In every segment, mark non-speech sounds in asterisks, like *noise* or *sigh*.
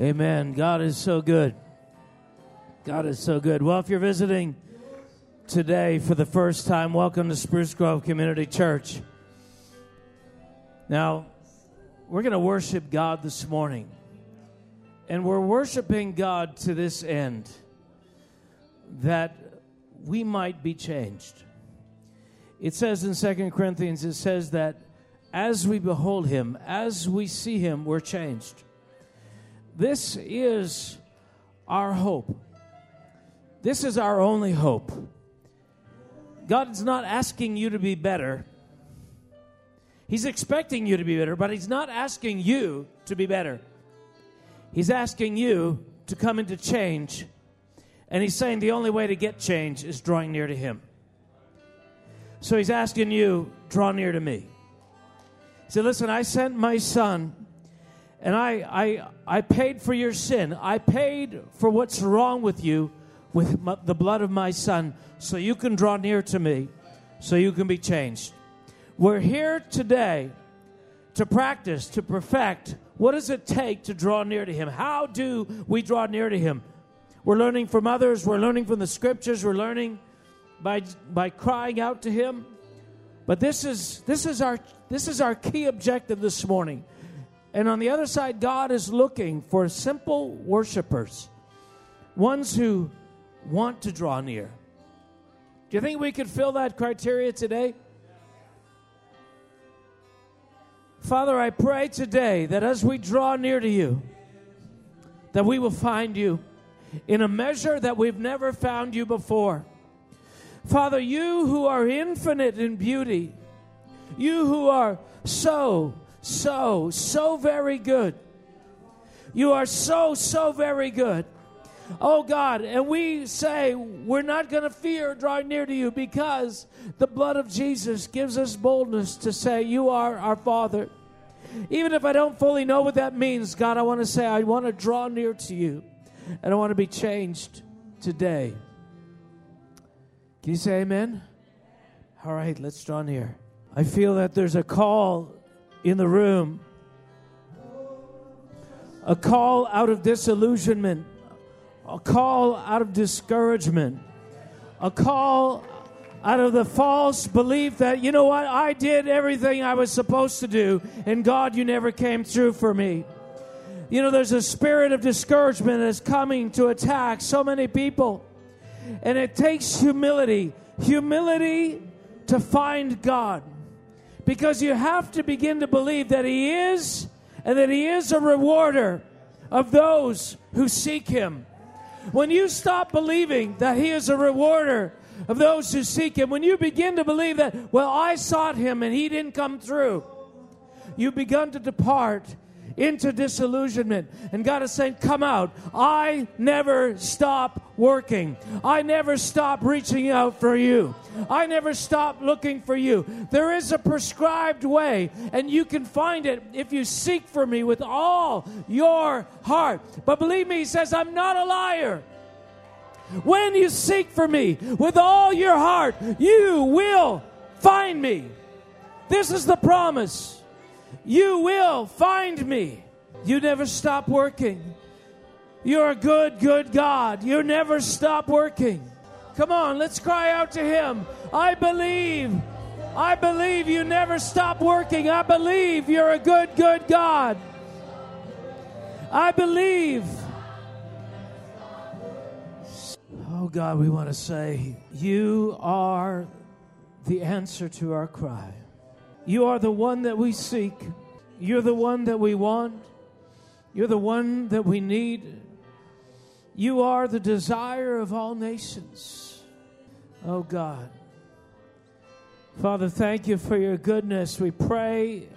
Amen. God is so good. God is so good. Well, if you're visiting today for the first time, welcome to Spruce Grove Community Church. Now, we're going to worship God this morning. And we're worshiping God to this end that we might be changed. It says in Second Corinthians, it says that as we behold him, as we see him, we're changed. This is our hope. This is our only hope. God's not asking you to be better. He's expecting you to be better, but He's not asking you to be better. He's asking you to come into change. And He's saying the only way to get change is drawing near to Him. So He's asking you, draw near to me. Say, listen, I sent my son and I, I, I paid for your sin. I paid for what's wrong with you with my, the blood of my son so you can draw near to me, so you can be changed. We're here today to practice, to perfect. What does it take to draw near to him? How do we draw near to him? We're learning from others, we're learning from the scriptures, we're learning by, by crying out to him. But this is, this is our this is our key objective this morning. And on the other side, God is looking for simple worshipers, ones who want to draw near. Do you think we could fill that criteria today? Father, I pray today that as we draw near to you, that we will find you in a measure that we've never found you before. Father, you who are infinite in beauty, you who are so, so, so very good. You are so, so very good. Oh God, and we say we're not going to fear drawing near to you because the blood of Jesus gives us boldness to say, You are our Father. Even if I don't fully know what that means, God, I want to say, I want to draw near to you and I want to be changed today. Can you say amen? All right, let's draw near. I feel that there's a call in the room, a call out of disillusionment, a call out of discouragement, a call out of the false belief that, you know what, I did everything I was supposed to do, and God, you never came through for me. You know, there's a spirit of discouragement that's coming to attack so many people. And it takes humility, humility to find God. Because you have to begin to believe that He is and that He is a rewarder of those who seek Him. When you stop believing that He is a rewarder of those who seek Him, when you begin to believe that, well, I sought Him and He didn't come through, you've begun to depart into disillusionment. And God is saying, Come out. I never stop working. I never stop reaching out for you. I never stop looking for you. There is a prescribed way, and you can find it if you seek for me with all your heart. But believe me, He says, I'm not a liar. When you seek for me with all your heart, you will find me. This is the promise. You will find me. You never stop working. You're a good, good God. You never stop working. Come on, let's cry out to Him. I believe. I believe you never stop working. I believe you're a good, good God. I believe. Oh God, we want to say, You are the answer to our cry. You are the one that we seek. You're the one that we want. You're the one that we need. You are the desire of all nations. Oh God. Father, thank you for your goodness. We pray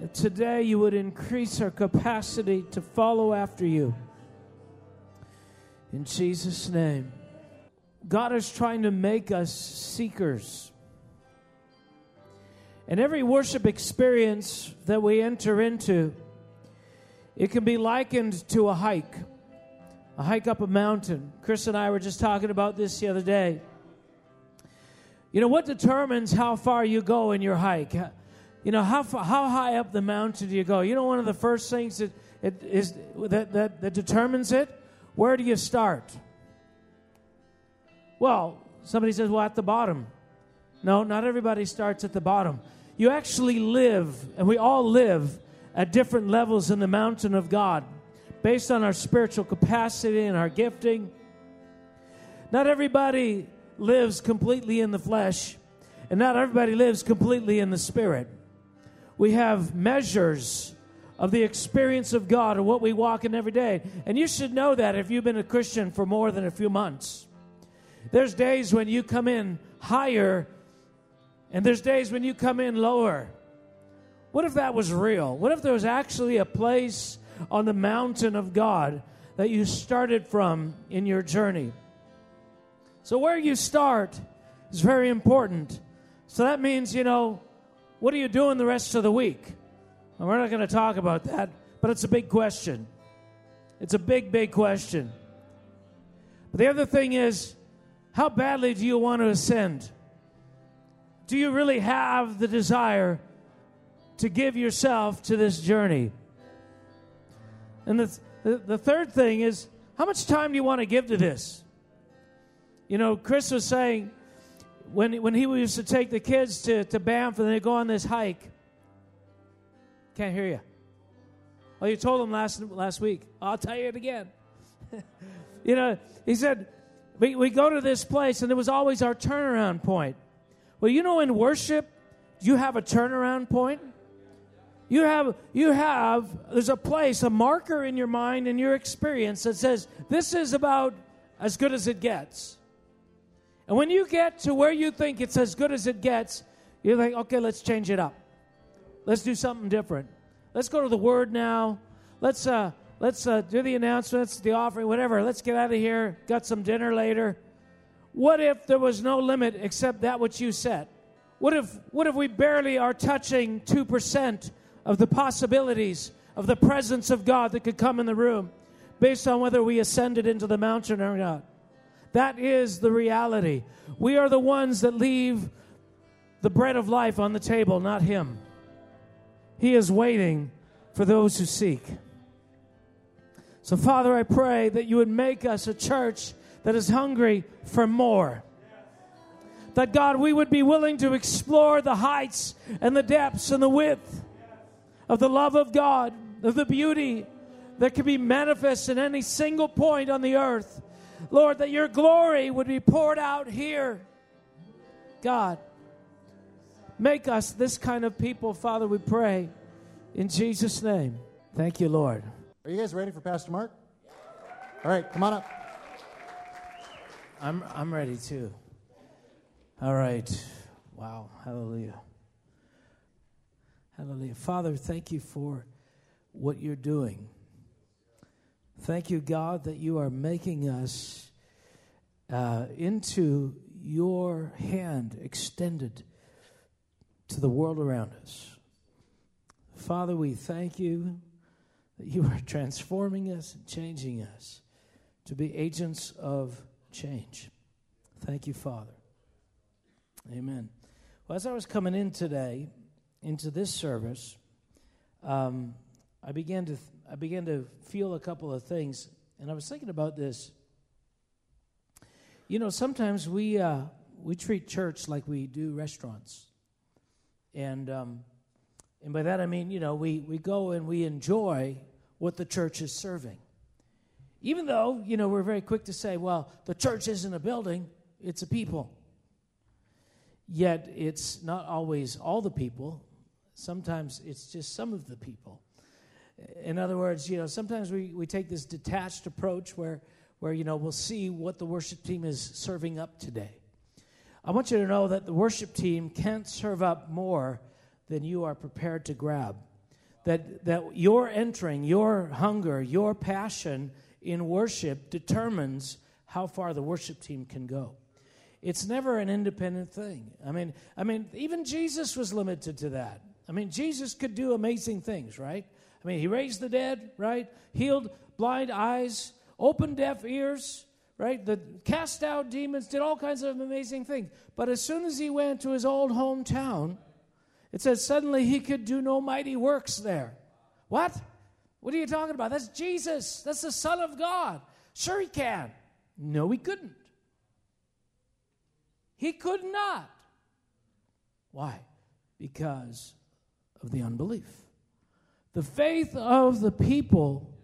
that today you would increase our capacity to follow after you. In Jesus' name. God is trying to make us seekers. And every worship experience that we enter into, it can be likened to a hike, a hike up a mountain. Chris and I were just talking about this the other day. You know, what determines how far you go in your hike? You know, how, far, how high up the mountain do you go? You know, one of the first things that it is that, that, that determines it? Where do you start? Well, somebody says, well, at the bottom. No, not everybody starts at the bottom. You actually live, and we all live at different levels in the mountain of God based on our spiritual capacity and our gifting. Not everybody lives completely in the flesh, and not everybody lives completely in the spirit. We have measures of the experience of God and what we walk in every day. And you should know that if you've been a Christian for more than a few months. There's days when you come in higher, and there's days when you come in lower. What if that was real? What if there was actually a place on the mountain of God that you started from in your journey? So, where you start is very important. So, that means, you know, what are you doing the rest of the week? And we're not going to talk about that, but it's a big question. It's a big, big question. But the other thing is, how badly do you want to ascend? Do you really have the desire to give yourself to this journey? And the, the, the third thing is, how much time do you want to give to this? You know, Chris was saying when, when he used to take the kids to, to Banff and they go on this hike. Can't hear you. Oh, you told him last, last week. I'll tell you it again. *laughs* you know, he said, we, we go to this place and it was always our turnaround point. Well, you know, in worship, you have a turnaround point. You have, you have, there's a place, a marker in your mind and your experience that says, this is about as good as it gets. And when you get to where you think it's as good as it gets, you're like, okay, let's change it up. Let's do something different. Let's go to the Word now. Let's uh, let's uh, do the announcements, the offering, whatever. Let's get out of here. Got some dinner later. What if there was no limit except that which you set? What if what if we barely are touching two percent of the possibilities of the presence of God that could come in the room, based on whether we ascended into the mountain or not? That is the reality. We are the ones that leave the bread of life on the table, not Him. He is waiting for those who seek. So, Father, I pray that you would make us a church that is hungry for more. That, God, we would be willing to explore the heights and the depths and the width of the love of God, of the beauty that can be manifest in any single point on the earth Lord, that your glory would be poured out here. God, make us this kind of people, Father, we pray. In Jesus' name. Thank you, Lord. Are you guys ready for Pastor Mark? All right, come on up. I'm, I'm ready too. All right. Wow. Hallelujah. Hallelujah. Father, thank you for what you're doing. Thank you, God, that you are making us uh, into your hand extended to the world around us. Father, we thank you that you are *laughs* transforming us and changing us to be agents of change. Thank you, Father. Amen. Well, as I was coming in today into this service, um, I began to I began to feel a couple of things, and I was thinking about this. You know, sometimes we uh, we treat church like we do restaurants, and um, and by that I mean you know we we go and we enjoy what the church is serving, even though you know we're very quick to say, well, the church isn't a building; it's a people. Yet it's not always all the people. Sometimes it's just some of the people in other words, you know, sometimes we, we take this detached approach where, where, you know, we'll see what the worship team is serving up today. I want you to know that the worship team can't serve up more than you are prepared to grab. That, that your entering, your hunger, your passion in worship determines how far the worship team can go. It's never an independent thing. I mean, I mean, even Jesus was limited to that. I mean, Jesus could do amazing things, right? I mean, he raised the dead, right? Healed blind eyes, opened deaf ears, right? The cast out demons, did all kinds of amazing things. But as soon as he went to his old hometown, it says suddenly he could do no mighty works there. What? What are you talking about? That's Jesus. That's the Son of God. Sure, he can. No, he couldn't. He could not. Why? Because of the unbelief. The faith of the people,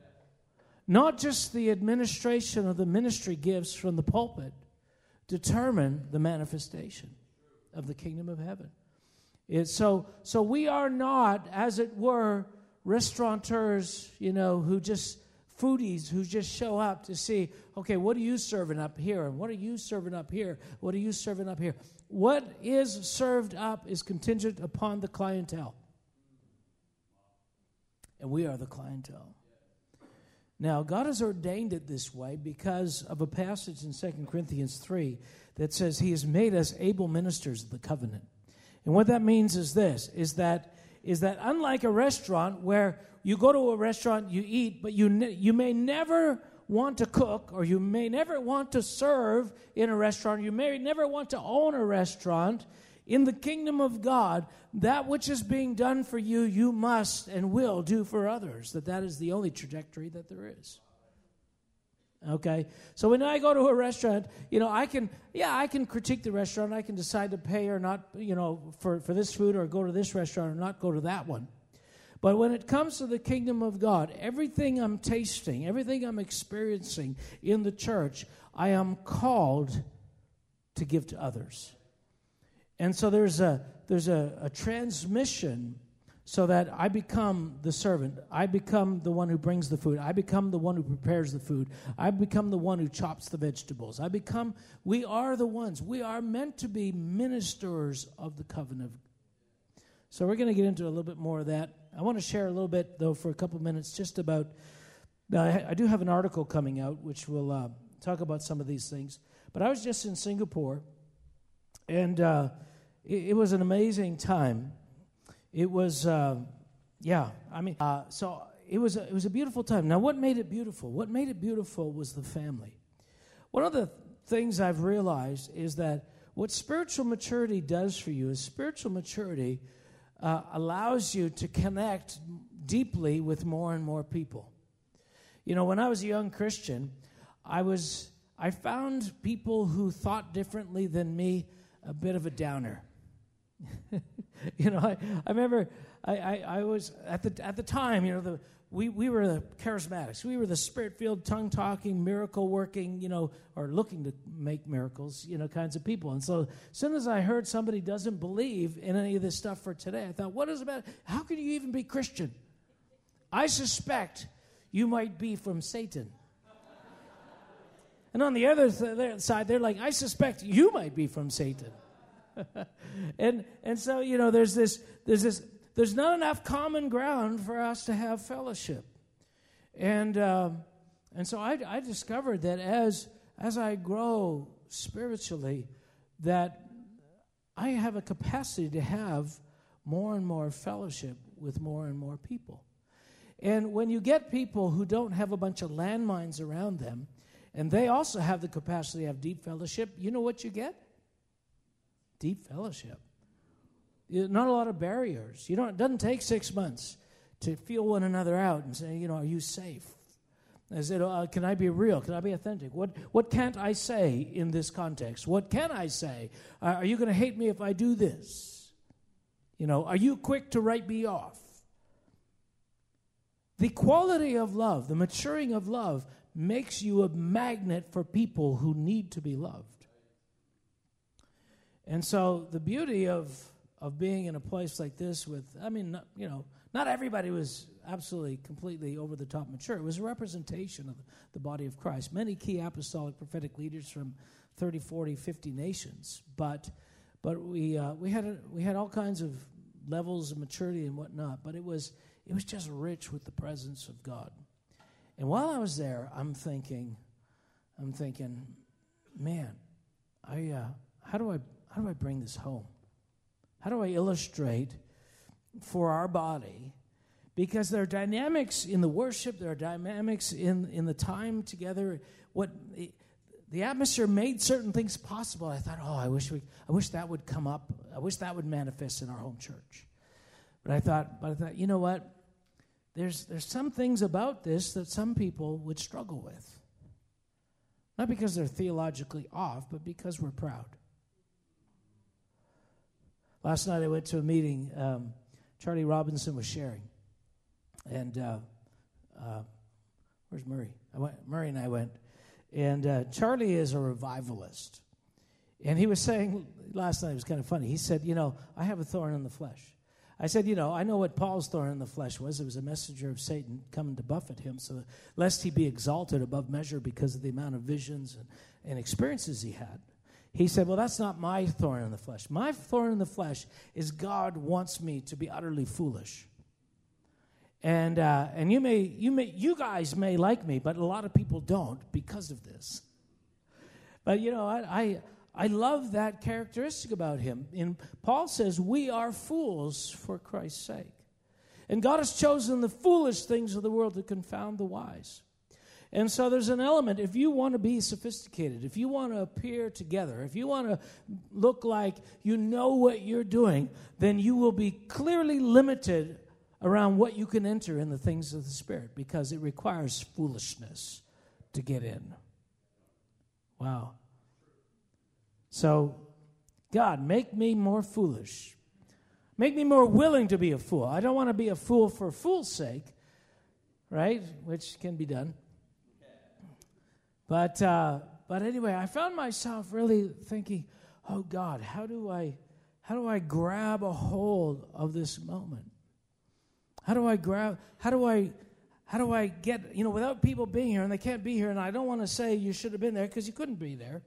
not just the administration of the ministry gifts from the pulpit, determine the manifestation of the kingdom of heaven. It's so, so we are not, as it were, restaurateurs, you know, who just foodies who just show up to see, okay, what are you serving up here? And what are you serving up here? What are you serving up here? What is served up is contingent upon the clientele. And we are the clientele. Now, God has ordained it this way because of a passage in 2 Corinthians 3 that says He has made us able ministers of the covenant. And what that means is this is that is that unlike a restaurant where you go to a restaurant, you eat, but you, ne- you may never want to cook or you may never want to serve in a restaurant, you may never want to own a restaurant. In the kingdom of God, that which is being done for you, you must and will do for others. That that is the only trajectory that there is. Okay? So when I go to a restaurant, you know, I can, yeah, I can critique the restaurant. I can decide to pay or not, you know, for, for this food or go to this restaurant or not go to that one. But when it comes to the kingdom of God, everything I'm tasting, everything I'm experiencing in the church, I am called to give to others. And so there's a, there's a, a transmission so that I become the servant. I become the one who brings the food. I become the one who prepares the food. I become the one who chops the vegetables. I become, we are the ones. We are meant to be ministers of the covenant. So we're going to get into a little bit more of that. I want to share a little bit, though, for a couple minutes, just about. I, I do have an article coming out which will uh, talk about some of these things. But I was just in Singapore, and uh, it, it was an amazing time it was, uh, yeah, I mean, uh, so it was, a, it was a beautiful time. Now, what made it beautiful? What made it beautiful was the family. One of the things I've realized is that what spiritual maturity does for you is spiritual maturity uh, allows you to connect deeply with more and more people. You know, when I was a young Christian, I was I found people who thought differently than me a bit of a downer. *laughs* *laughs* you know, I, I remember I, I, I, was at the at the time, you know, the we, we were the charismatics. We were the spirit filled, tongue talking, miracle working, you know, or looking to make miracles, you know, kinds of people. And so as soon as I heard somebody doesn't believe in any of this stuff for today, I thought, what is about how can you even be Christian? I suspect you might be from Satan. And on the other th- side, they're like, I suspect you might be from Satan. *laughs* and and so you know there's this there's this there's not enough common ground for us to have fellowship. And um, and so I, I discovered that as as I grow spiritually that I have a capacity to have more and more fellowship with more and more people. And when you get people who don't have a bunch of landmines around them and they also have the capacity to have deep fellowship you know what you get deep fellowship. Not a lot of barriers. You know, it doesn't take six months to feel one another out and say, you know, are you safe? I said, uh, can I be real? Can I be authentic? What, what can't I say in this context? What can I say? Uh, are you going to hate me if I do this? You know, are you quick to write me off? The quality of love, the maturing of love, makes you a magnet for people who need to be loved. And so the beauty of of being in a place like this with I mean you know not everybody was absolutely completely over the top mature. It was a representation of the body of Christ. Many key apostolic prophetic leaders from 30, 40, 50 nations, but but we uh, we had a, we had all kinds of levels of maturity and whatnot. But it was it was just rich with the presence of God. And while I was there, I'm thinking, I'm thinking, man, I uh, how do I how do I bring this home? How do I illustrate for our body? Because there are dynamics in the worship, there are dynamics in, in the time together. What the atmosphere made certain things possible. I thought, oh, I wish we, I wish that would come up. I wish that would manifest in our home church. But I thought, but I thought, you know what? there's, there's some things about this that some people would struggle with. Not because they're theologically off, but because we're proud. Last night I went to a meeting. Um, Charlie Robinson was sharing. And uh, uh, where's Murray? I went, Murray and I went. And uh, Charlie is a revivalist. And he was saying last night, it was kind of funny. He said, You know, I have a thorn in the flesh. I said, You know, I know what Paul's thorn in the flesh was. It was a messenger of Satan coming to buffet him, so lest he be exalted above measure because of the amount of visions and, and experiences he had. He said, Well, that's not my thorn in the flesh. My thorn in the flesh is God wants me to be utterly foolish. And, uh, and you, may, you, may, you guys may like me, but a lot of people don't because of this. But you know, I, I, I love that characteristic about him. And Paul says, We are fools for Christ's sake. And God has chosen the foolish things of the world to confound the wise. And so there's an element, if you want to be sophisticated, if you want to appear together, if you want to look like you know what you're doing, then you will be clearly limited around what you can enter in the things of the Spirit because it requires foolishness to get in. Wow. So, God, make me more foolish. Make me more willing to be a fool. I don't want to be a fool for fool's sake, right? Which can be done. But, uh, but anyway, I found myself really thinking, oh God, how do I, how do I grab a hold of this moment? How do I grab, how do I, how do I get, you know, without people being here and they can't be here, and I don't want to say you should have been there because you couldn't be there.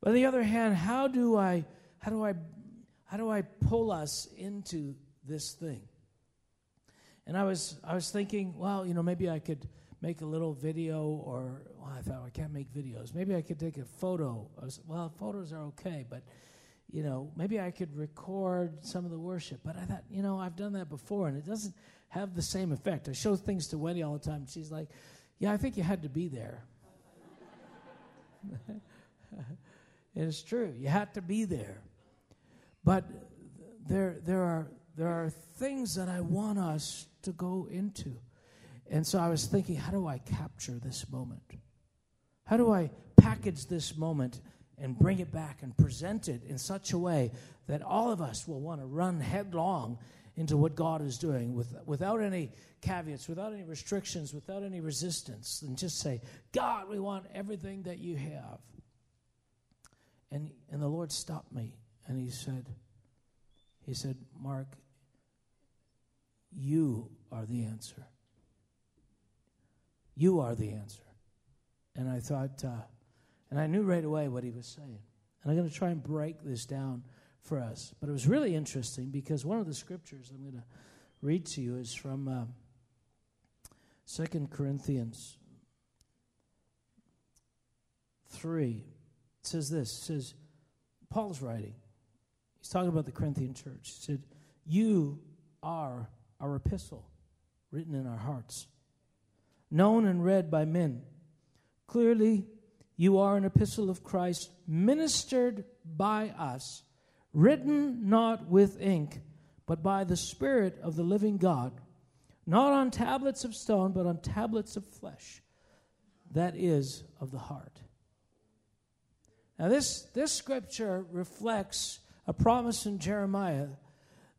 But on the other hand, how do I, how do I, how do I pull us into this thing? And I was, I was thinking, well, you know, maybe I could make a little video or well, I thought I can't make videos. Maybe I could take a photo. Well, photos are okay, but you know, maybe I could record some of the worship. But I thought, you know, I've done that before and it doesn't have the same effect. I show things to Wendy all the time. She's like, "Yeah, I think you had to be there." *laughs* it's true. You had to be there. But there there are there are things that I want us to go into. And so I was thinking, how do I capture this moment? How do I package this moment and bring it back and present it in such a way that all of us will want to run headlong into what God is doing with, without any caveats, without any restrictions, without any resistance, and just say, God, we want everything that you have. And, and the Lord stopped me and he said, He said, Mark, you are the answer. You are the answer. And I thought, uh, and I knew right away what he was saying. And I'm going to try and break this down for us. But it was really interesting because one of the scriptures I'm going to read to you is from uh, 2 Corinthians 3. It says this it says, Paul's writing. He's talking about the Corinthian church. He said, You are our epistle written in our hearts known and read by men. Clearly, you are an epistle of Christ, ministered by us, written not with ink, but by the Spirit of the living God, not on tablets of stone, but on tablets of flesh, that is, of the heart. Now, this, this scripture reflects a promise in Jeremiah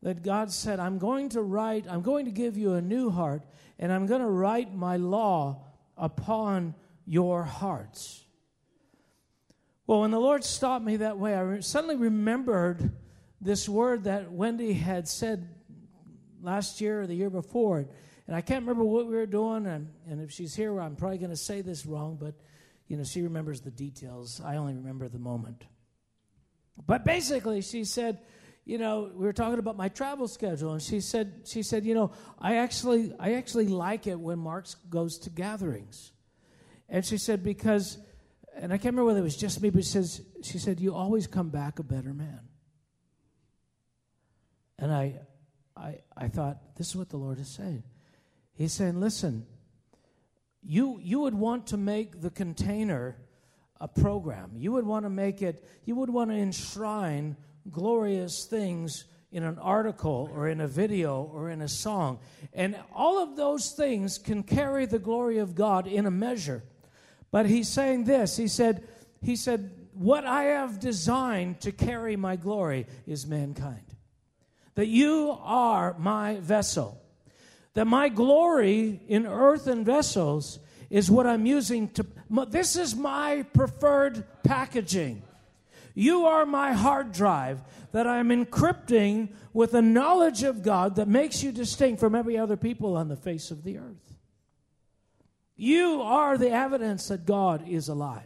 that God said, I'm going to write, I'm going to give you a new heart, and I'm going to write my law upon your hearts. Well, when the Lord stopped me that way, I suddenly remembered this word that Wendy had said last year or the year before. And I can't remember what we were doing, and, and if she's here, I'm probably going to say this wrong, but you know, she remembers the details. I only remember the moment. But basically, she said, you know, we were talking about my travel schedule, and she said, she said, you know, I actually, I actually like it when Mark goes to gatherings, and she said because, and I can't remember whether it was just me, but she says, she said, you always come back a better man. And I, I, I thought, this is what the Lord is saying. He's saying, listen, you, you would want to make the container a program. You would want to make it, you would want to enshrine glorious things in an article or in a video or in a song. And all of those things can carry the glory of God in a measure. But he's saying this. He said, he said, what I have designed to carry my glory is mankind. That you are my vessel. That my glory in earthen vessels is what I'm using to. This is my preferred packaging. You are my hard drive that I'm encrypting with a knowledge of God that makes you distinct from every other people on the face of the earth. You are the evidence that God is alive.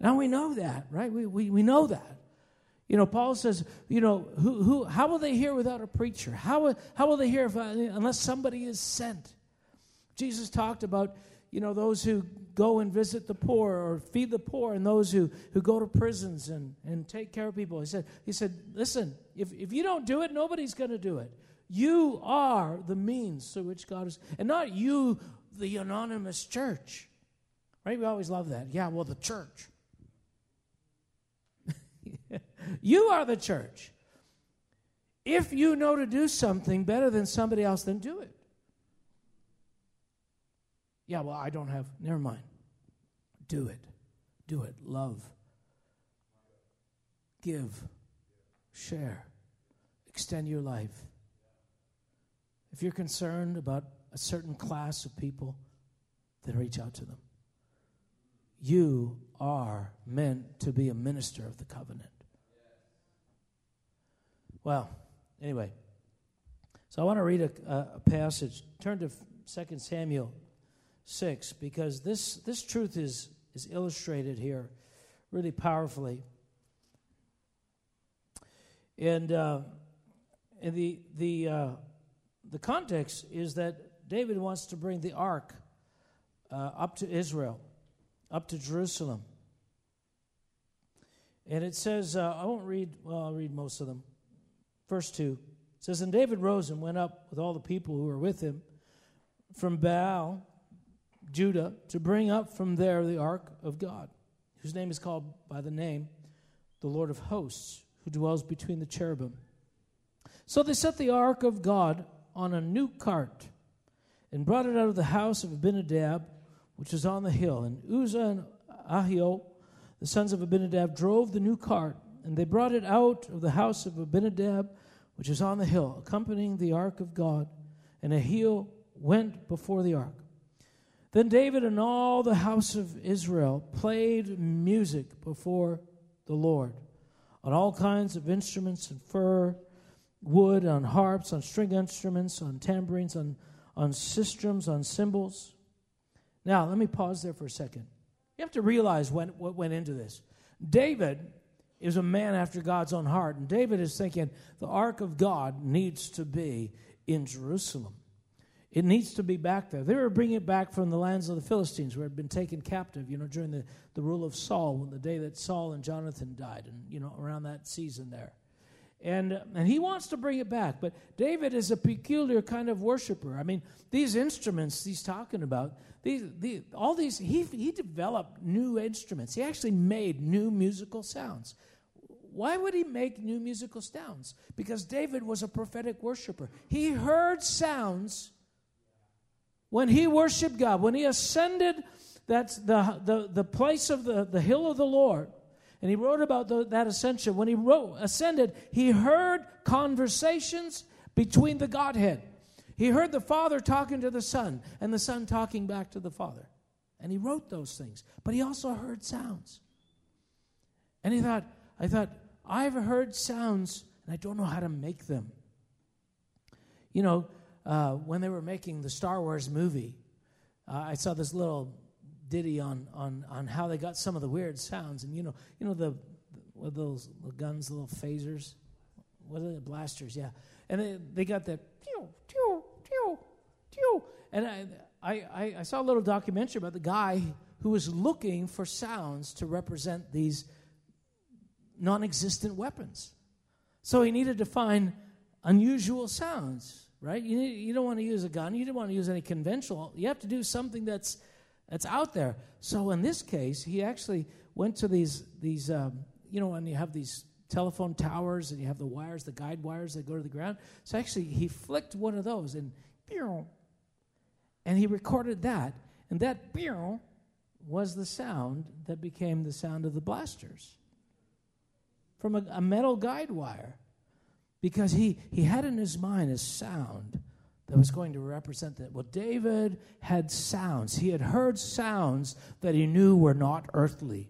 Now we know that, right? We, we, we know that. You know, Paul says, you know, who, who, how will they hear without a preacher? How, how will they hear if, uh, unless somebody is sent? Jesus talked about, you know, those who go and visit the poor or feed the poor and those who, who go to prisons and, and take care of people. He said, he said listen, if, if you don't do it, nobody's going to do it. You are the means through which God is, and not you, the anonymous church. Right? We always love that. Yeah, well, the church. *laughs* you are the church. If you know to do something better than somebody else, then do it. Yeah, well, I don't have, never mind. Do it. Do it. Love. Give. Share. Extend your life. If you're concerned about a certain class of people, then reach out to them. You are meant to be a minister of the covenant. Well, anyway, so I want to read a, a passage. Turn to 2 Samuel 6 because this, this truth is, is illustrated here really powerfully. And, uh, and the, the, uh, the context is that David wants to bring the ark uh, up to Israel, up to Jerusalem. And it says, uh, I won't read, well, I'll read most of them. Verse 2 says, And David rose and went up with all the people who were with him from Baal Judah to bring up from there the ark of God, whose name is called by the name the Lord of hosts, who dwells between the cherubim. So they set the ark of God on a new cart and brought it out of the house of Abinadab, which was on the hill. And Uzzah and Ahio, the sons of Abinadab, drove the new cart, and they brought it out of the house of Abinadab, which is on the hill, accompanying the ark of God. And Ahio went before the ark. Then David and all the house of Israel played music before the Lord on all kinds of instruments and fir, wood, on harps, on string instruments, on tambourines, on, on sistrums, on cymbals. Now, let me pause there for a second. You have to realize when, what went into this. David is a man after God's own heart, and David is thinking the ark of God needs to be in Jerusalem. It needs to be back there. They were bringing it back from the lands of the Philistines where it had been taken captive, you know, during the, the rule of Saul, when the day that Saul and Jonathan died, and, you know, around that season there. And, and he wants to bring it back. But David is a peculiar kind of worshiper. I mean, these instruments he's talking about, these, these, all these, he, he developed new instruments. He actually made new musical sounds. Why would he make new musical sounds? Because David was a prophetic worshiper. He heard sounds when he worshiped God, when he ascended that's the, the, the place of the, the hill of the Lord, and he wrote about the, that ascension. When he wrote, ascended, he heard conversations between the Godhead. He heard the Father talking to the Son, and the Son talking back to the Father. And he wrote those things. But he also heard sounds. And he thought, I thought, I've heard sounds, and I don't know how to make them. You know, uh, when they were making the Star Wars movie, uh, I saw this little ditty on, on, on how they got some of the weird sounds. And you know, you know the, what those the guns, the little phasers, what are the blasters? Yeah, and they, they got that pew pew pew pew. And I, I I saw a little documentary about the guy who was looking for sounds to represent these non-existent weapons. So he needed to find unusual sounds right? You, you don't want to use a gun. You don't want to use any conventional. You have to do something that's that's out there. So in this case, he actually went to these these um, you know when you have these telephone towers and you have the wires, the guide wires that go to the ground. So actually, he flicked one of those and and he recorded that. And that was the sound that became the sound of the blasters from a, a metal guide wire because he, he had in his mind a sound that was going to represent that. Well, David had sounds. He had heard sounds that he knew were not earthly.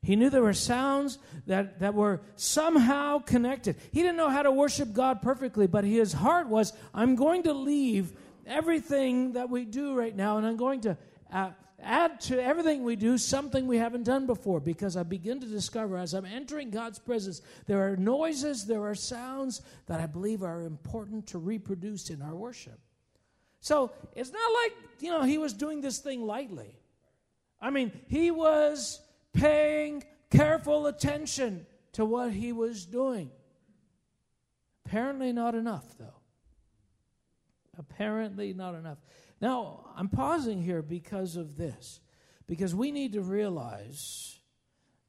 He knew there were sounds that, that were somehow connected. He didn't know how to worship God perfectly, but his heart was I'm going to leave everything that we do right now, and I'm going to uh, add to everything we do something we haven't done before because I begin to discover as I'm entering God's presence, there are noises, there are sounds that I believe are important to reproduce in our worship. So it's not like, you know, he was doing this thing lightly. I mean, he was paying careful attention to what he was doing. Apparently, not enough, though. Apparently, not enough. Now, I'm pausing here because of this, because we need to realize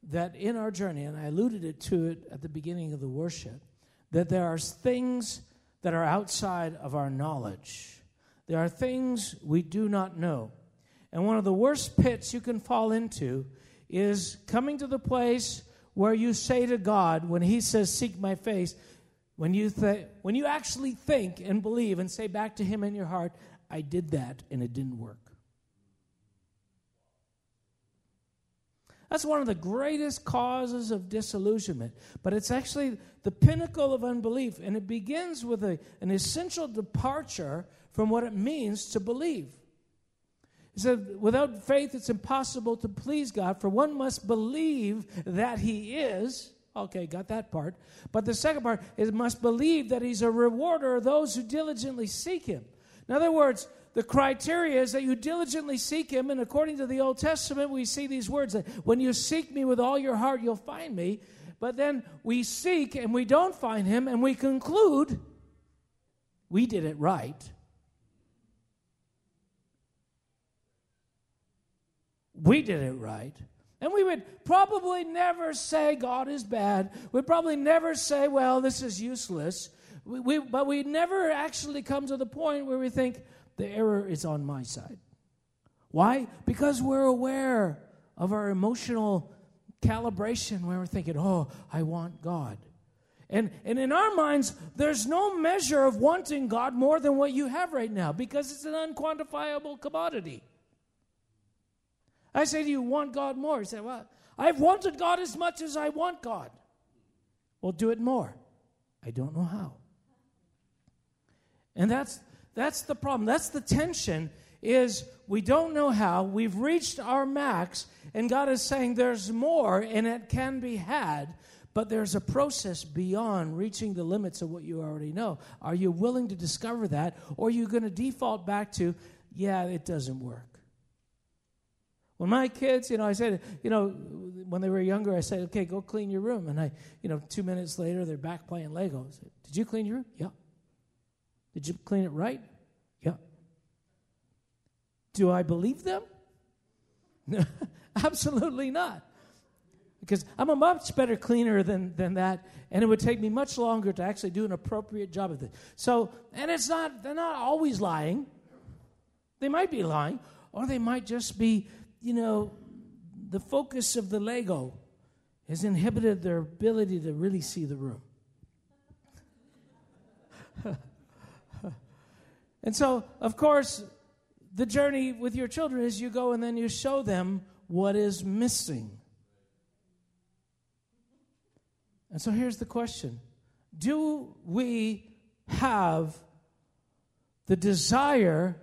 that in our journey, and I alluded it to it at the beginning of the worship, that there are things that are outside of our knowledge. There are things we do not know. And one of the worst pits you can fall into is coming to the place where you say to God, when He says, Seek my face, when you, th- when you actually think and believe and say back to Him in your heart, I did that and it didn't work. That's one of the greatest causes of disillusionment. But it's actually the pinnacle of unbelief. And it begins with a, an essential departure from what it means to believe. He said, without faith, it's impossible to please God, for one must believe that He is. Okay, got that part. But the second part is must believe that He's a rewarder of those who diligently seek Him. In other words, the criteria is that you diligently seek him and according to the old testament we see these words that when you seek me with all your heart you'll find me. But then we seek and we don't find him and we conclude we did it right. We did it right. And we would probably never say god is bad. We'd probably never say well this is useless we, we, but we never actually come to the point where we think the error is on my side. Why? Because we're aware of our emotional calibration where we're thinking, oh, I want God. And, and in our minds, there's no measure of wanting God more than what you have right now because it's an unquantifiable commodity. I say to you, want God more. You say, well, I've wanted God as much as I want God. Well, do it more. I don't know how. And that's that's the problem. That's the tension is we don't know how. We've reached our max and God is saying there's more and it can be had, but there's a process beyond reaching the limits of what you already know. Are you willing to discover that or are you going to default back to yeah, it doesn't work? When my kids, you know, I said, you know, when they were younger, I said, okay, go clean your room. And I, you know, two minutes later, they're back playing Legos. Did you clean your room? Yeah. Did you clean it right? Yeah. Do I believe them? *laughs* Absolutely not. Because I'm a much better cleaner than, than that, and it would take me much longer to actually do an appropriate job of it. So, and it's not, they're not always lying. They might be lying, or they might just be, you know, the focus of the Lego has inhibited their ability to really see the room. *laughs* And so, of course, the journey with your children is you go and then you show them what is missing. And so here's the question Do we have the desire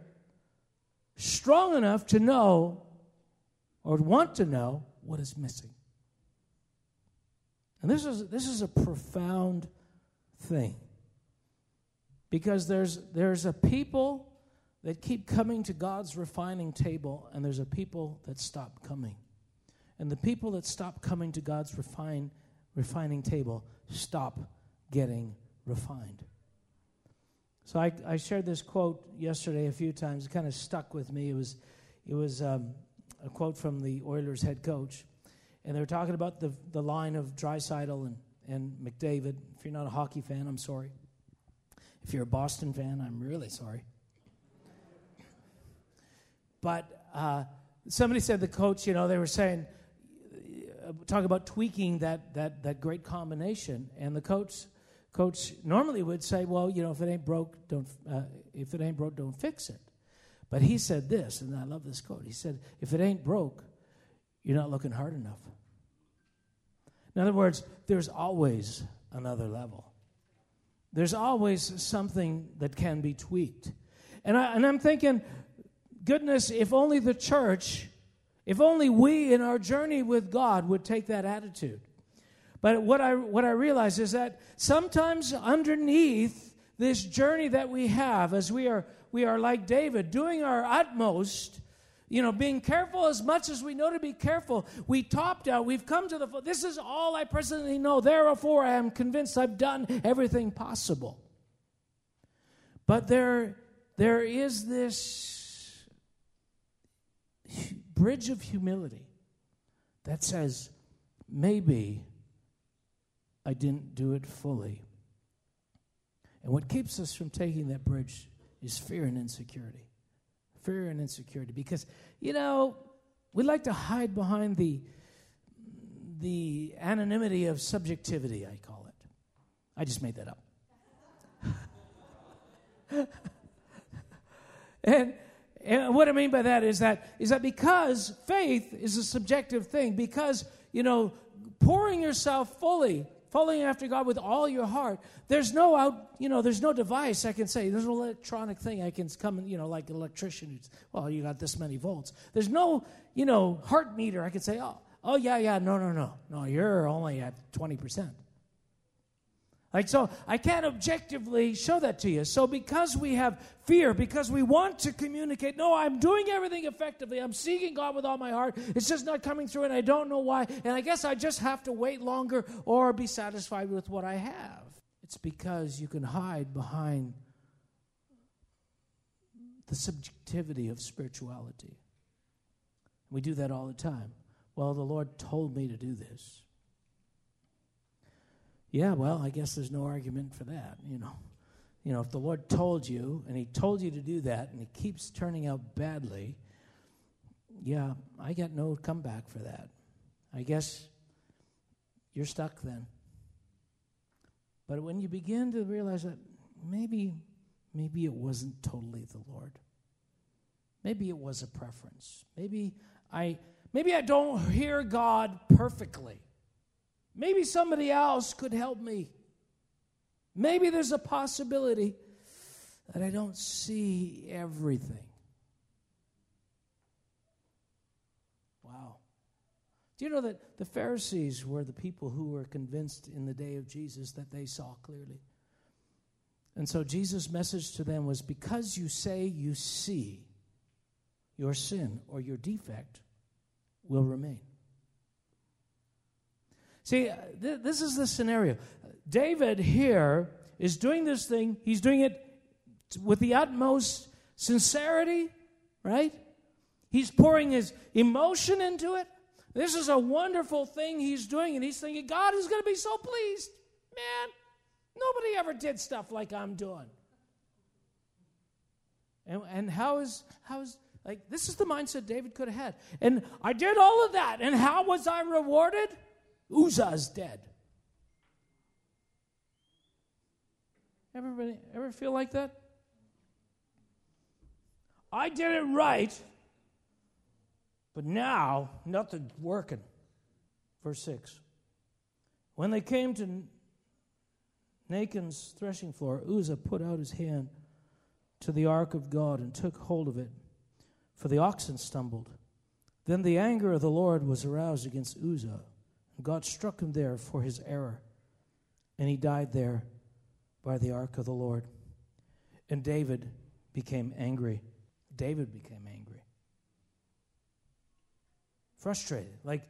strong enough to know or want to know what is missing? And this is, this is a profound thing. Because there's, there's a people that keep coming to God's refining table, and there's a people that stop coming. And the people that stop coming to God's refine, refining table stop getting refined. So I, I shared this quote yesterday a few times. It kind of stuck with me. It was, it was um, a quote from the Oilers head coach. And they were talking about the, the line of Draisaitl and, and McDavid. If you're not a hockey fan, I'm sorry. If you're a Boston fan, I'm really sorry. But uh, somebody said the coach, you know, they were saying, uh, talk about tweaking that, that, that great combination. And the coach, coach normally would say, well, you know, if it ain't broke, don't, uh, if it ain't broke, don't fix it. But he said this, and I love this quote. He said, if it ain't broke, you're not looking hard enough. In other words, there's always another level. There's always something that can be tweaked. And, I, and I'm thinking, goodness, if only the church, if only we in our journey with God would take that attitude. But what I, what I realize is that sometimes underneath this journey that we have, as we are, we are like David, doing our utmost, you know, being careful as much as we know to be careful, we topped out, we've come to the, this is all I presently know. Therefore, I am convinced I've done everything possible. But there, there is this bridge of humility that says, maybe I didn't do it fully. And what keeps us from taking that bridge is fear and insecurity. Fear and insecurity. Because, you know, we like to hide behind the, the anonymity of subjectivity, I call it. I just made that up. *laughs* and and what I mean by that is that is that because faith is a subjective thing, because you know, pouring yourself fully, following after God with all your heart, there's no out, you know, there's no device I can say, there's no electronic thing I can come, you know, like an electrician. Well, oh, you got this many volts. There's no, you know, heart meter I can say, oh, oh yeah, yeah, no, no, no, no, you're only at twenty percent. Like, so I can't objectively show that to you. So, because we have fear, because we want to communicate, no, I'm doing everything effectively. I'm seeking God with all my heart. It's just not coming through, and I don't know why. And I guess I just have to wait longer or be satisfied with what I have. It's because you can hide behind the subjectivity of spirituality. We do that all the time. Well, the Lord told me to do this. Yeah, well, I guess there's no argument for that, you know. You know, if the Lord told you and He told you to do that and it keeps turning out badly, yeah, I got no comeback for that. I guess you're stuck then. But when you begin to realize that maybe maybe it wasn't totally the Lord. Maybe it was a preference. Maybe I maybe I don't hear God perfectly. Maybe somebody else could help me. Maybe there's a possibility that I don't see everything. Wow. Do you know that the Pharisees were the people who were convinced in the day of Jesus that they saw clearly? And so Jesus' message to them was because you say you see, your sin or your defect will remain. See, th- this is the scenario. David here is doing this thing, he's doing it with the utmost sincerity, right? He's pouring his emotion into it. This is a wonderful thing he's doing, and he's thinking, God is going to be so pleased. Man, nobody ever did stuff like I'm doing. And, and how is, how is, like, this is the mindset David could have had. And I did all of that, and how was I rewarded? Uzzah's dead. Everybody ever feel like that? I did it right, but now nothing's working. Verse 6. When they came to Nachon's threshing floor, Uzzah put out his hand to the ark of God and took hold of it, for the oxen stumbled. Then the anger of the Lord was aroused against Uzzah God struck him there for his error, and he died there by the ark of the Lord. And David became angry. David became angry. Frustrated. Like,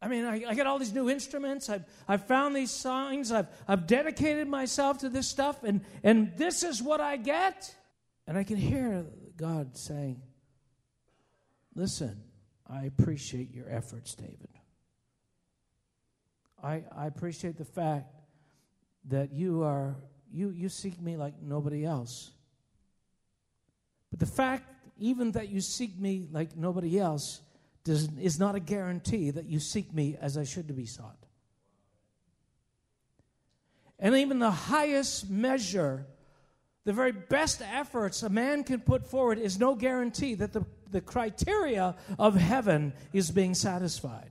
I mean, I, I got all these new instruments. I've, I've found these songs. I've, I've dedicated myself to this stuff, and, and this is what I get. And I can hear God saying, Listen, I appreciate your efforts, David. I, I appreciate the fact that you are you you seek me like nobody else. But the fact even that you seek me like nobody else does, is not a guarantee that you seek me as I should be sought. And even the highest measure, the very best efforts a man can put forward is no guarantee that the, the criteria of heaven is being satisfied.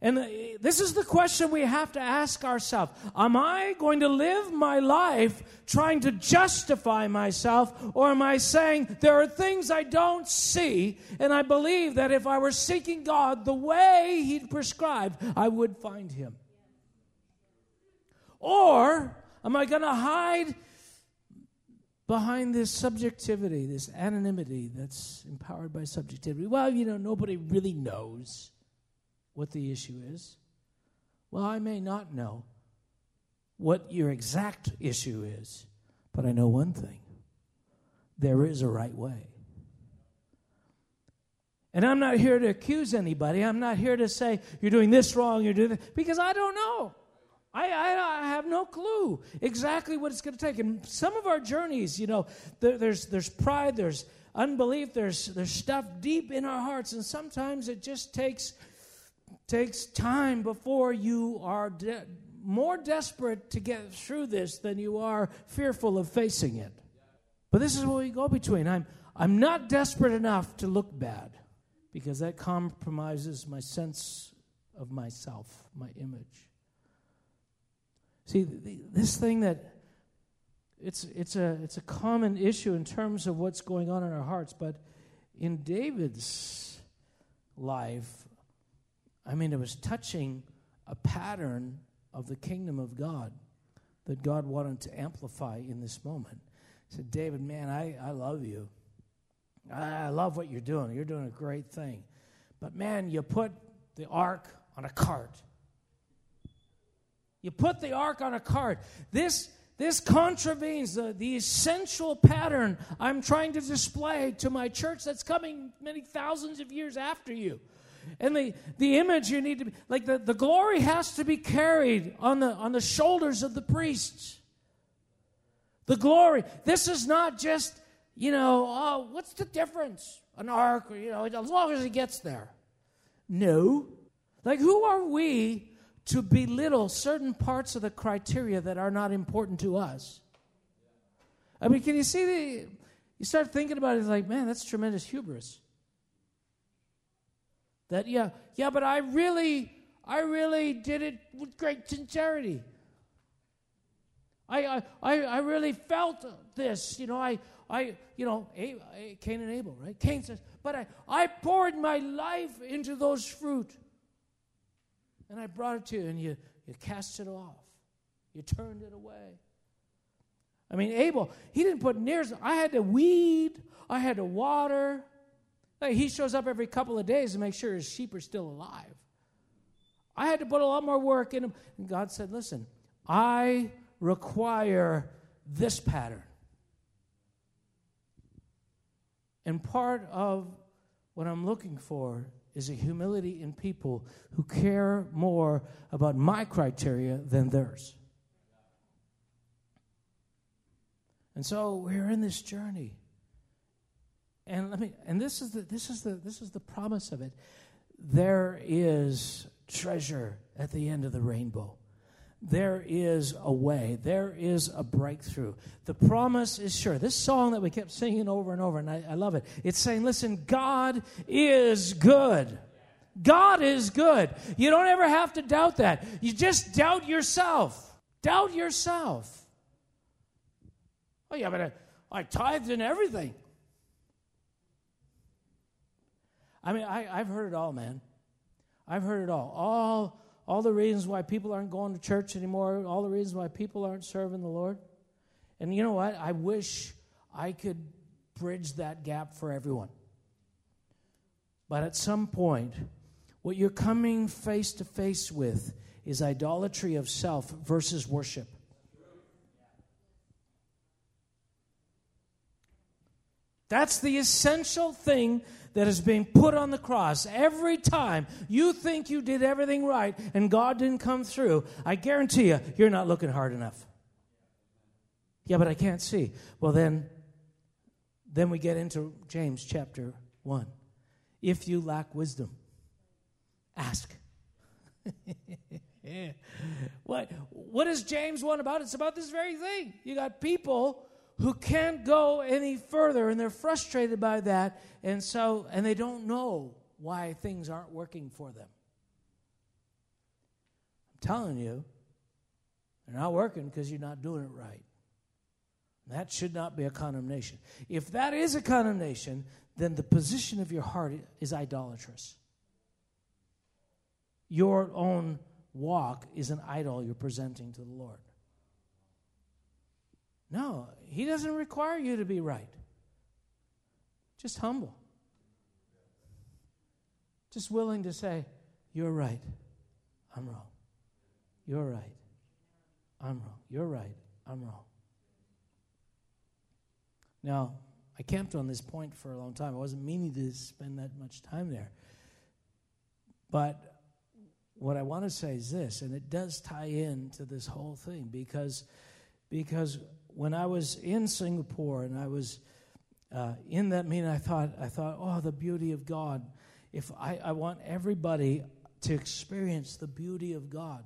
And uh, this is the question we have to ask ourselves Am I going to live my life trying to justify myself, or am I saying there are things I don't see, and I believe that if I were seeking God the way He'd prescribed, I would find Him? Or am I going to hide behind this subjectivity, this anonymity that's empowered by subjectivity? Well, you know, nobody really knows what the issue is. Well, I may not know what your exact issue is, but I know one thing there is a right way. And I'm not here to accuse anybody. I'm not here to say you're doing this wrong, you're doing that, because I don't know. I, I, I, have no clue exactly what it's going to take. And some of our journeys, you know, there, there's, there's pride, there's unbelief, there's, there's stuff deep in our hearts, and sometimes it just takes takes time before you are de- more desperate to get through this than you are fearful of facing it. But this is what we go between. I'm, I'm not desperate enough to look bad because that compromises my sense of myself, my image. See, this thing that it's, it's, a, it's a common issue in terms of what's going on in our hearts, but in David's life, I mean, it was touching a pattern of the kingdom of God that God wanted to amplify in this moment. He said, David, man, I, I love you. I love what you're doing. You're doing a great thing. But man, you put the ark on a cart. You put the ark on a cart. This, this contravenes the, the essential pattern I'm trying to display to my church that's coming many thousands of years after you. And the, the image you need to be, like the, the glory has to be carried on the, on the shoulders of the priests. The glory. This is not just, you know, oh, what's the difference? An ark, you know, as long as it gets there. No. Like, who are we to belittle certain parts of the criteria that are not important to us? I mean, can you see the, you start thinking about it, it's like, man, that's tremendous hubris. That, yeah, yeah, but I really, I really did it with great sincerity. I, I, I really felt this, you know, I, I, you know, Cain and Abel, right? Cain says, but I, I poured my life into those fruit. And I brought it to you, and you, you cast it off. You turned it away. I mean, Abel, he didn't put near, I had to weed, I had to water, like he shows up every couple of days to make sure his sheep are still alive. I had to put a lot more work in him. And God said, Listen, I require this pattern. And part of what I'm looking for is a humility in people who care more about my criteria than theirs. And so we're in this journey. And let me and this is the this is the this is the promise of it. There is treasure at the end of the rainbow. There is a way. There is a breakthrough. The promise is sure. This song that we kept singing over and over, and I, I love it. It's saying, listen, God is good. God is good. You don't ever have to doubt that. You just doubt yourself. Doubt yourself. Oh, yeah, but I, I tithed in everything. I mean, I, I've heard it all, man. I've heard it all. All all the reasons why people aren't going to church anymore, all the reasons why people aren't serving the Lord. And you know what? I wish I could bridge that gap for everyone. But at some point, what you're coming face to face with is idolatry of self versus worship. That's the essential thing that is being put on the cross. Every time you think you did everything right and God didn't come through, I guarantee you, you're not looking hard enough. Yeah, but I can't see. Well, then, then we get into James chapter 1. If you lack wisdom, ask. yeah. *laughs* What, what is James 1 about? It's about this very thing. You got people who can't go any further and they're frustrated by that and so and they don't know why things aren't working for them. I'm telling you they're not working because you're not doing it right. That should not be a condemnation. If that is a condemnation then the position of your heart is idolatrous. Your own walk is an idol you're presenting to the lord no, He doesn't require you to be right. Just humble. Just willing to say, You're right. I'm wrong. You're right. I'm wrong. You're right. I'm wrong. Now, I camped on this point for a long time. I wasn't meaning to spend that much time there. But what I want to say is this, and it does tie in to this whole thing because, because when I was in Singapore and I was uh, in that meeting, I thought, I thought, oh, the beauty of God. If I, I want everybody to experience the beauty of God.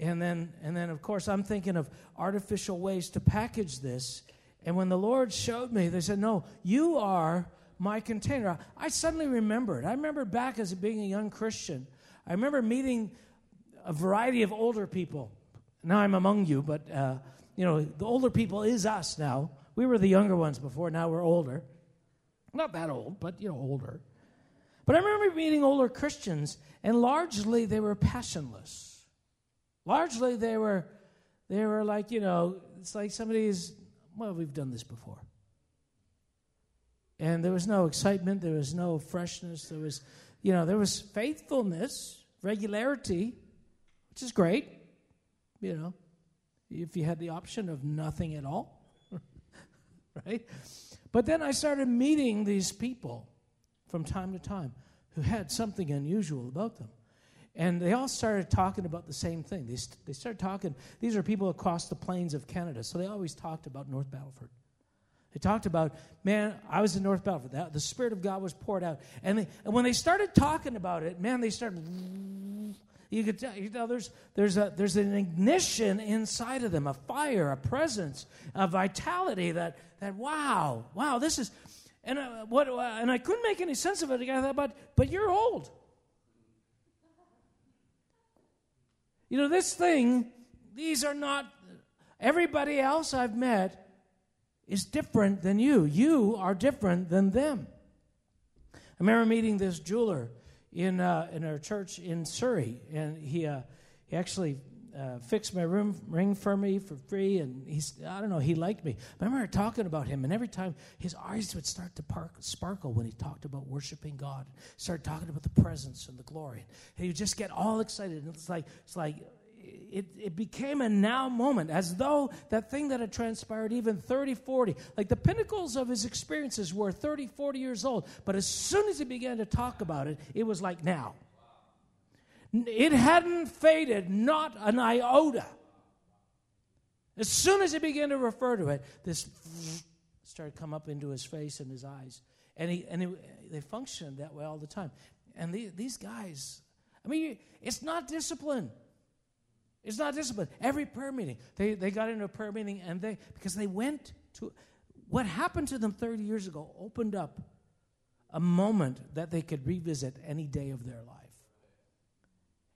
And then, and then, of course, I'm thinking of artificial ways to package this. And when the Lord showed me, they said, No, you are my container. I suddenly remembered. I remember back as being a young Christian. I remember meeting a variety of older people. Now I'm among you, but uh, you know, the older people is us now. We were the younger ones before, now we're older. Not that old, but, you know, older. But I remember meeting older Christians, and largely they were passionless. Largely they were, they were like, you know, it's like somebody's, well, we've done this before. And there was no excitement, there was no freshness, there was, you know, there was faithfulness, regularity, which is great, you know if you had the option of nothing at all. *laughs* right? But then I started meeting these people from time to time who had something unusual about them. And they all started talking about the same thing. They, st- they started talking, these are people across the plains of Canada, so they always talked about North Battleford. They talked about, man, I was in North Battleford. The, Spirit of God was poured out. And, they, and when they started talking about it, man, they started you could tell, you know, there's, there's, a, there's an ignition inside of them, a fire, a presence, a vitality that, that wow, wow, this is, and, uh, what, uh, and I couldn't make any sense of it. I thought, but, but you're old. You know, this thing, these are not, everybody else I've met is different than you. You are different than them. I remember meeting this jeweler in, uh, in our church in Surrey, and he, uh, he actually uh, fixed my room ring for me for free, and he's I don't know he liked me. I remember talking about him, and every time his eyes would start to park, sparkle when he talked about worshiping God, start talking about the presence and the glory, and he would just get all excited. And it's like it's like it, it became a now moment, as though that thing that had transpired even 30, 40, like the pinnacles of his experiences were 30, 40 years old. But as soon as he began to talk about it, it was like now. It hadn't faded, not an iota. As soon as he began to refer to it, this *sniffs* started come up into his face and his eyes. And, he, and he, they functioned that way all the time. And the, these guys, I mean, it's not discipline. It's not discipline. Every prayer meeting, they, they got into a prayer meeting and they, because they went to, what happened to them 30 years ago opened up a moment that they could revisit any day of their life.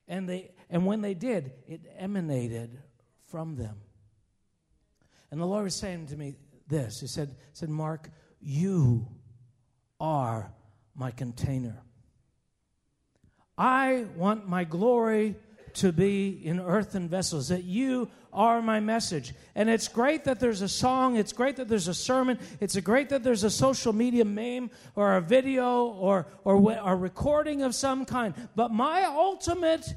And, they, and when they did, it emanated from them. And the Lord was saying to me this He said, said Mark, you are my container. I want my glory to be in earthen vessels, that you are my message. And it's great that there's a song, it's great that there's a sermon, it's great that there's a social media meme or a video or, or a recording of some kind. But my ultimate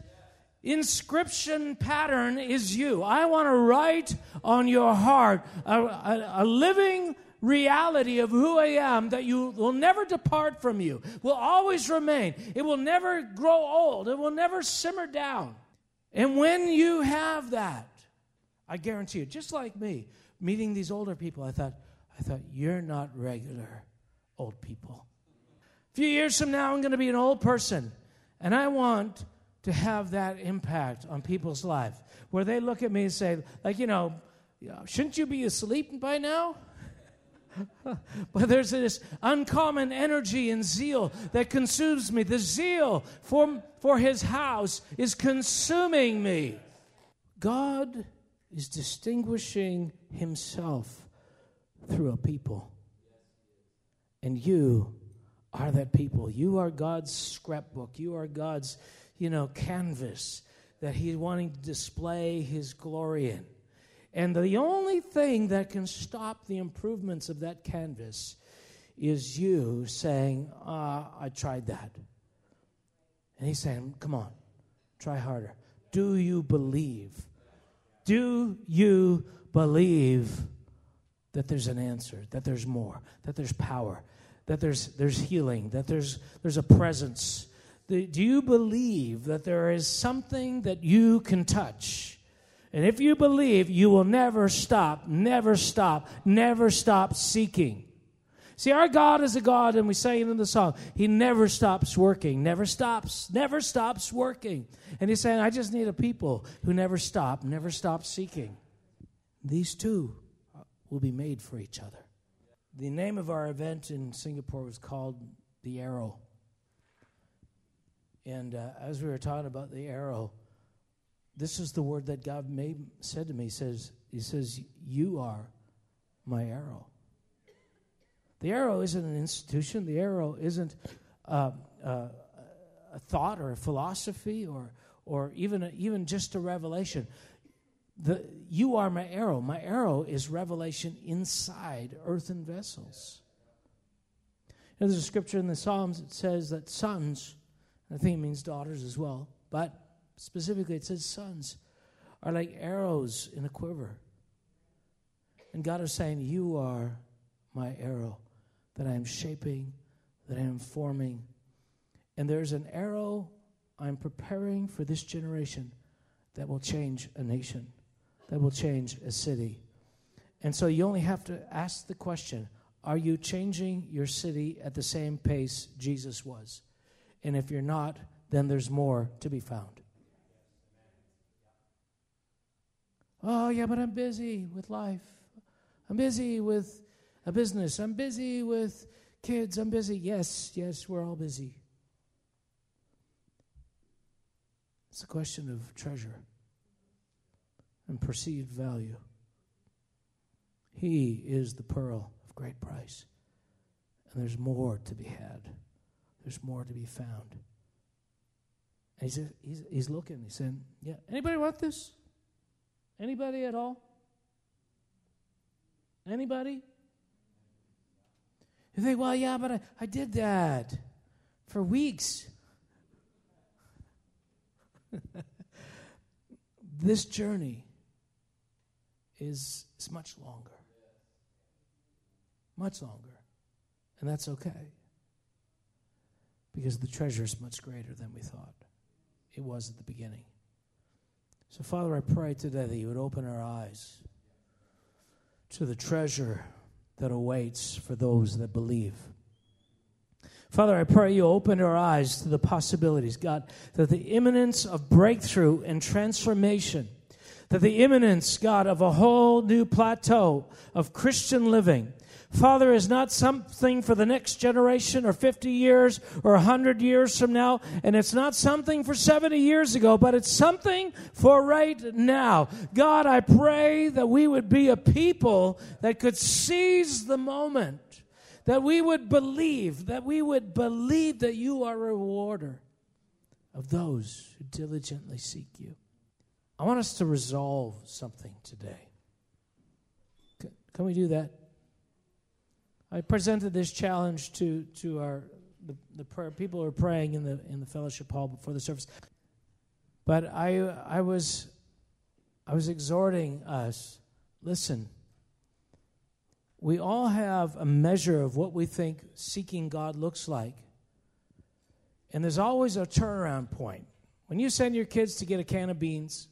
inscription pattern is you. I want to write on your heart a, a, a living reality of who I am that you will never depart from you, will always remain. It will never grow old, it will never simmer down. And when you have that, I guarantee you, just like me, meeting these older people, I thought, I thought, you're not regular old people. A few years from now, I'm going to be an old person, and I want to have that impact on people's life where they look at me and say, like, you know, shouldn't you be asleep by now? *laughs* but there's this uncommon energy and zeal that consumes me. The zeal for, for his house is consuming me. God is distinguishing himself through a people. And you are that people. You are God's scrapbook. You are God's, you know, canvas that He's wanting to display His glory in. And the only thing that can stop the improvements of that canvas is you saying, uh, I tried that. And He's saying, Come on, try harder. Do you believe? Do you believe that there's an answer, that there's more, that there's power, that there's, there's healing, that there's, there's a presence. Do you believe that there is something that you can touch? And if you believe, you will never stop, never stop, never stop seeking. See, our God is a God, and we say it in the song, He never stops working, never stops, never stops working. And He's saying, I just need a people who never stop, never stop seeking. These two will be made for each other. The name of our event in Singapore was called The Arrow. And uh, as we were talking about the arrow, this is the word that God made, said to me. He says, he says, You are my arrow. The arrow isn't an institution, the arrow isn't uh, uh, a thought or a philosophy or, or even, a, even just a revelation the, you are my arrow. My arrow is revelation inside earthen vessels. There's a scripture in the Psalms that says that sons, I think it means daughters as well, but specifically it says sons are like arrows in a quiver. And God is saying, You are my arrow that I am shaping, that I am forming. And there's an arrow I'm preparing for this generation that will change a nation that will change a city. And so you only have to ask the question Are you changing your city at the same pace Jesus was? And if you're not, then there's more to be found. Oh, yeah, but I'm busy with life. I'm busy with a business. I'm busy with kids. I'm busy. Yes, yes, we're all busy. It's a question of treasure and perceived value. He is the pearl of great price. And there's more to be had. There's more to be found. And he's, he's, he's looking. He's saying, Yeah, anybody want this? Anybody at all? Anybody? You think, well, yeah, but I, I did that for weeks. *laughs* this journey is, is much longer. Much longer. And that's okay. Because the treasure is much greater than we thought it was at the beginning. So, Father, I pray today that you would open our eyes to the treasure that awaits for those that believe. Father, I pray you open our eyes to the possibilities, God, that the imminence of breakthrough and transformation that the imminence, God, of a whole new plateau of Christian living, Father, is not something for the next generation or 50 years or 100 years from now, and it's not something for 70 years ago, but it's something for right now. God, I pray that we would be a people that could seize the moment, that we would believe, that we would believe that you are a rewarder of those who diligently seek you. I want us to resolve something today. Can we do that? I presented this challenge to, to our the, the prayer, people who are praying in the in the fellowship hall before the service. But I I was I was exhorting us, listen. we all have a measure of what we think seeking God looks like. And there's always a turnaround point. When you send your kids to get a can of beans,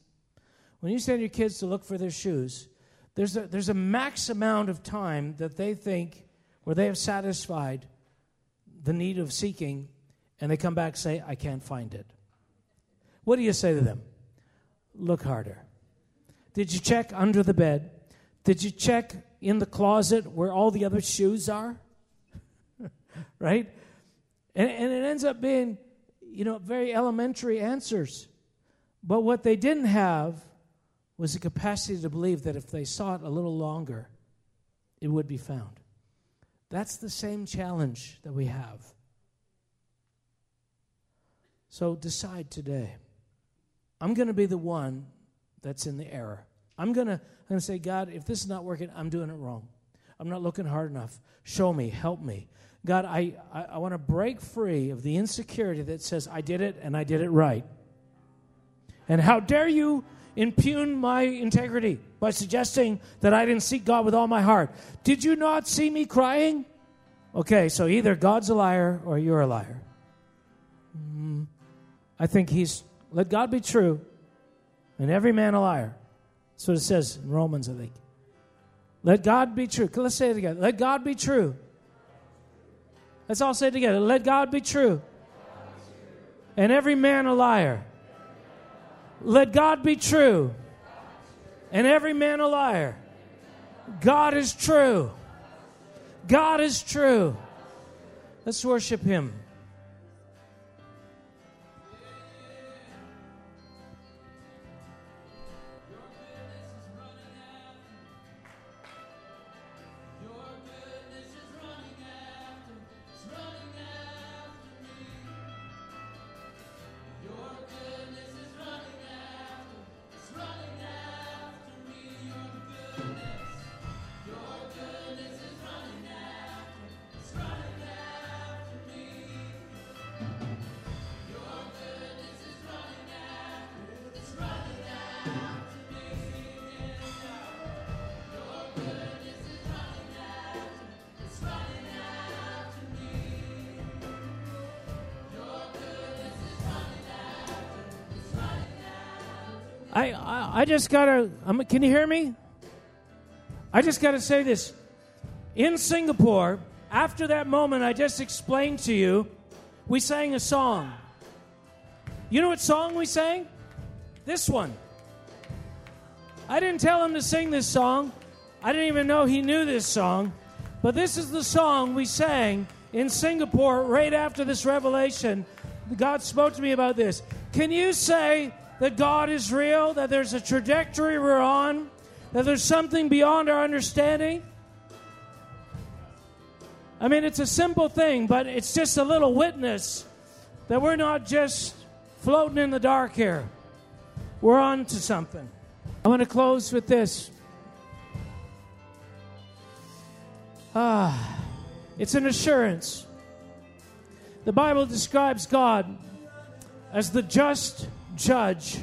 when you send your kids to look for their shoes, there's a, there's a max amount of time that they think where they have satisfied the need of seeking, and they come back and say, I can't find it. What do you say to them? Look harder. Did you check under the bed? Did you check in the closet where all the other shoes are? *laughs* right? And, and it ends up being, you know, very elementary answers. But what they didn't have was the capacity to believe that if they sought a little longer, it would be found. That's the same challenge that we have. So decide today. I'm going to be the one that's in the error. I'm going to I'm to say, God, if this is not working, I'm doing it wrong. I'm not looking hard enough. Show me, help me. God, I, I, I want to break free of the insecurity that says I did it and I did it right. And how dare you impugn my integrity by suggesting that I didn't seek God with all my heart? Did you not see me crying? Okay, so either God's a liar or you're a liar. Mm, I think he's, let God be true and every man a liar. That's what it says in Romans, I think. Let God be true. Let's say it together. Let God be true. Let's all say it together. Let God be true. And every man a liar. Let God be true. And every man a liar. God is true. God is true. Let's worship Him. I, I, just gotta, I'm, can you hear me? I just gotta say this. In Singapore, after that moment I just explained to you, we sang a song. You know what song we sang? This one. I didn't tell him to sing this song. I didn't even know he knew this song. But this is the song we sang in Singapore right after this revelation. God spoke to me about this. Can you say, that God is real, that there's a trajectory we're on, that there's something beyond our understanding. I mean, it's a simple thing, but it's just a little witness that we're not just floating in the dark here. We're on to something. I want to close with this. Ah, it's an assurance. The Bible describes God as the just judge,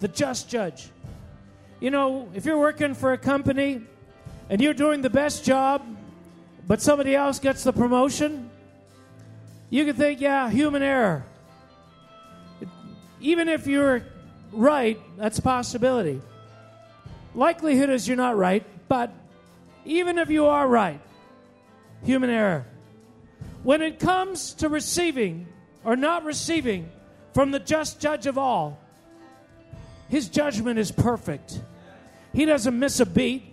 the just judge. You know, if you're working for a company and you're doing the best job, but somebody else gets the promotion, you can think, yeah, human error. Even if you're right, that's a possibility. Likelihood is you're not right, but even if you are right, human error. When it comes to receiving or not receiving from the just judge of all. His judgment is perfect. He doesn't miss a beat.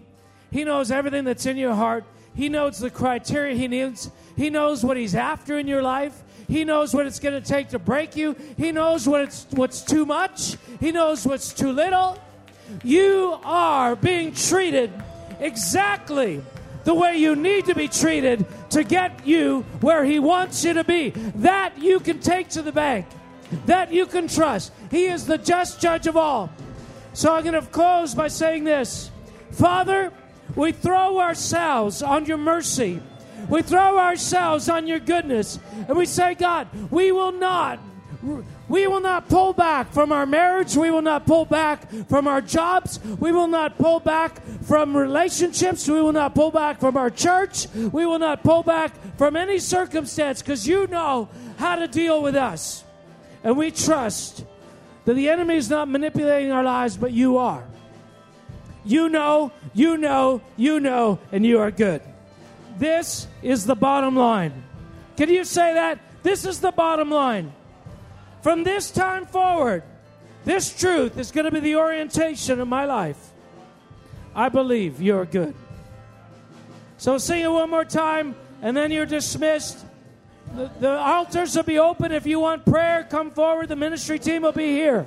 He knows everything that's in your heart. He knows the criteria he needs. He knows what he's after in your life. He knows what it's going to take to break you. He knows what it's, what's too much. He knows what's too little. You are being treated exactly the way you need to be treated to get you where he wants you to be. That you can take to the bank that you can trust. He is the just judge of all. So I'm going to close by saying this Father, we throw ourselves on your mercy. We throw ourselves on your goodness. And we say, God, we will not We will not pull back from our marriage. We will not pull back from our jobs. We will not pull back from relationships. We will not pull back from our church. We will not pull back from any circumstance because you know how to deal with us. And we trust that the enemy is not manipulating our lives, but you are. You know, you know, you know, and you are good. This is the bottom line. Can you say that? This is the bottom line. From this time forward, this truth is going to be the orientation of my life. I believe you're good. So sing it one more time, and then you're dismissed. The, the altars will be open. If you want prayer, come forward. The ministry team will be here.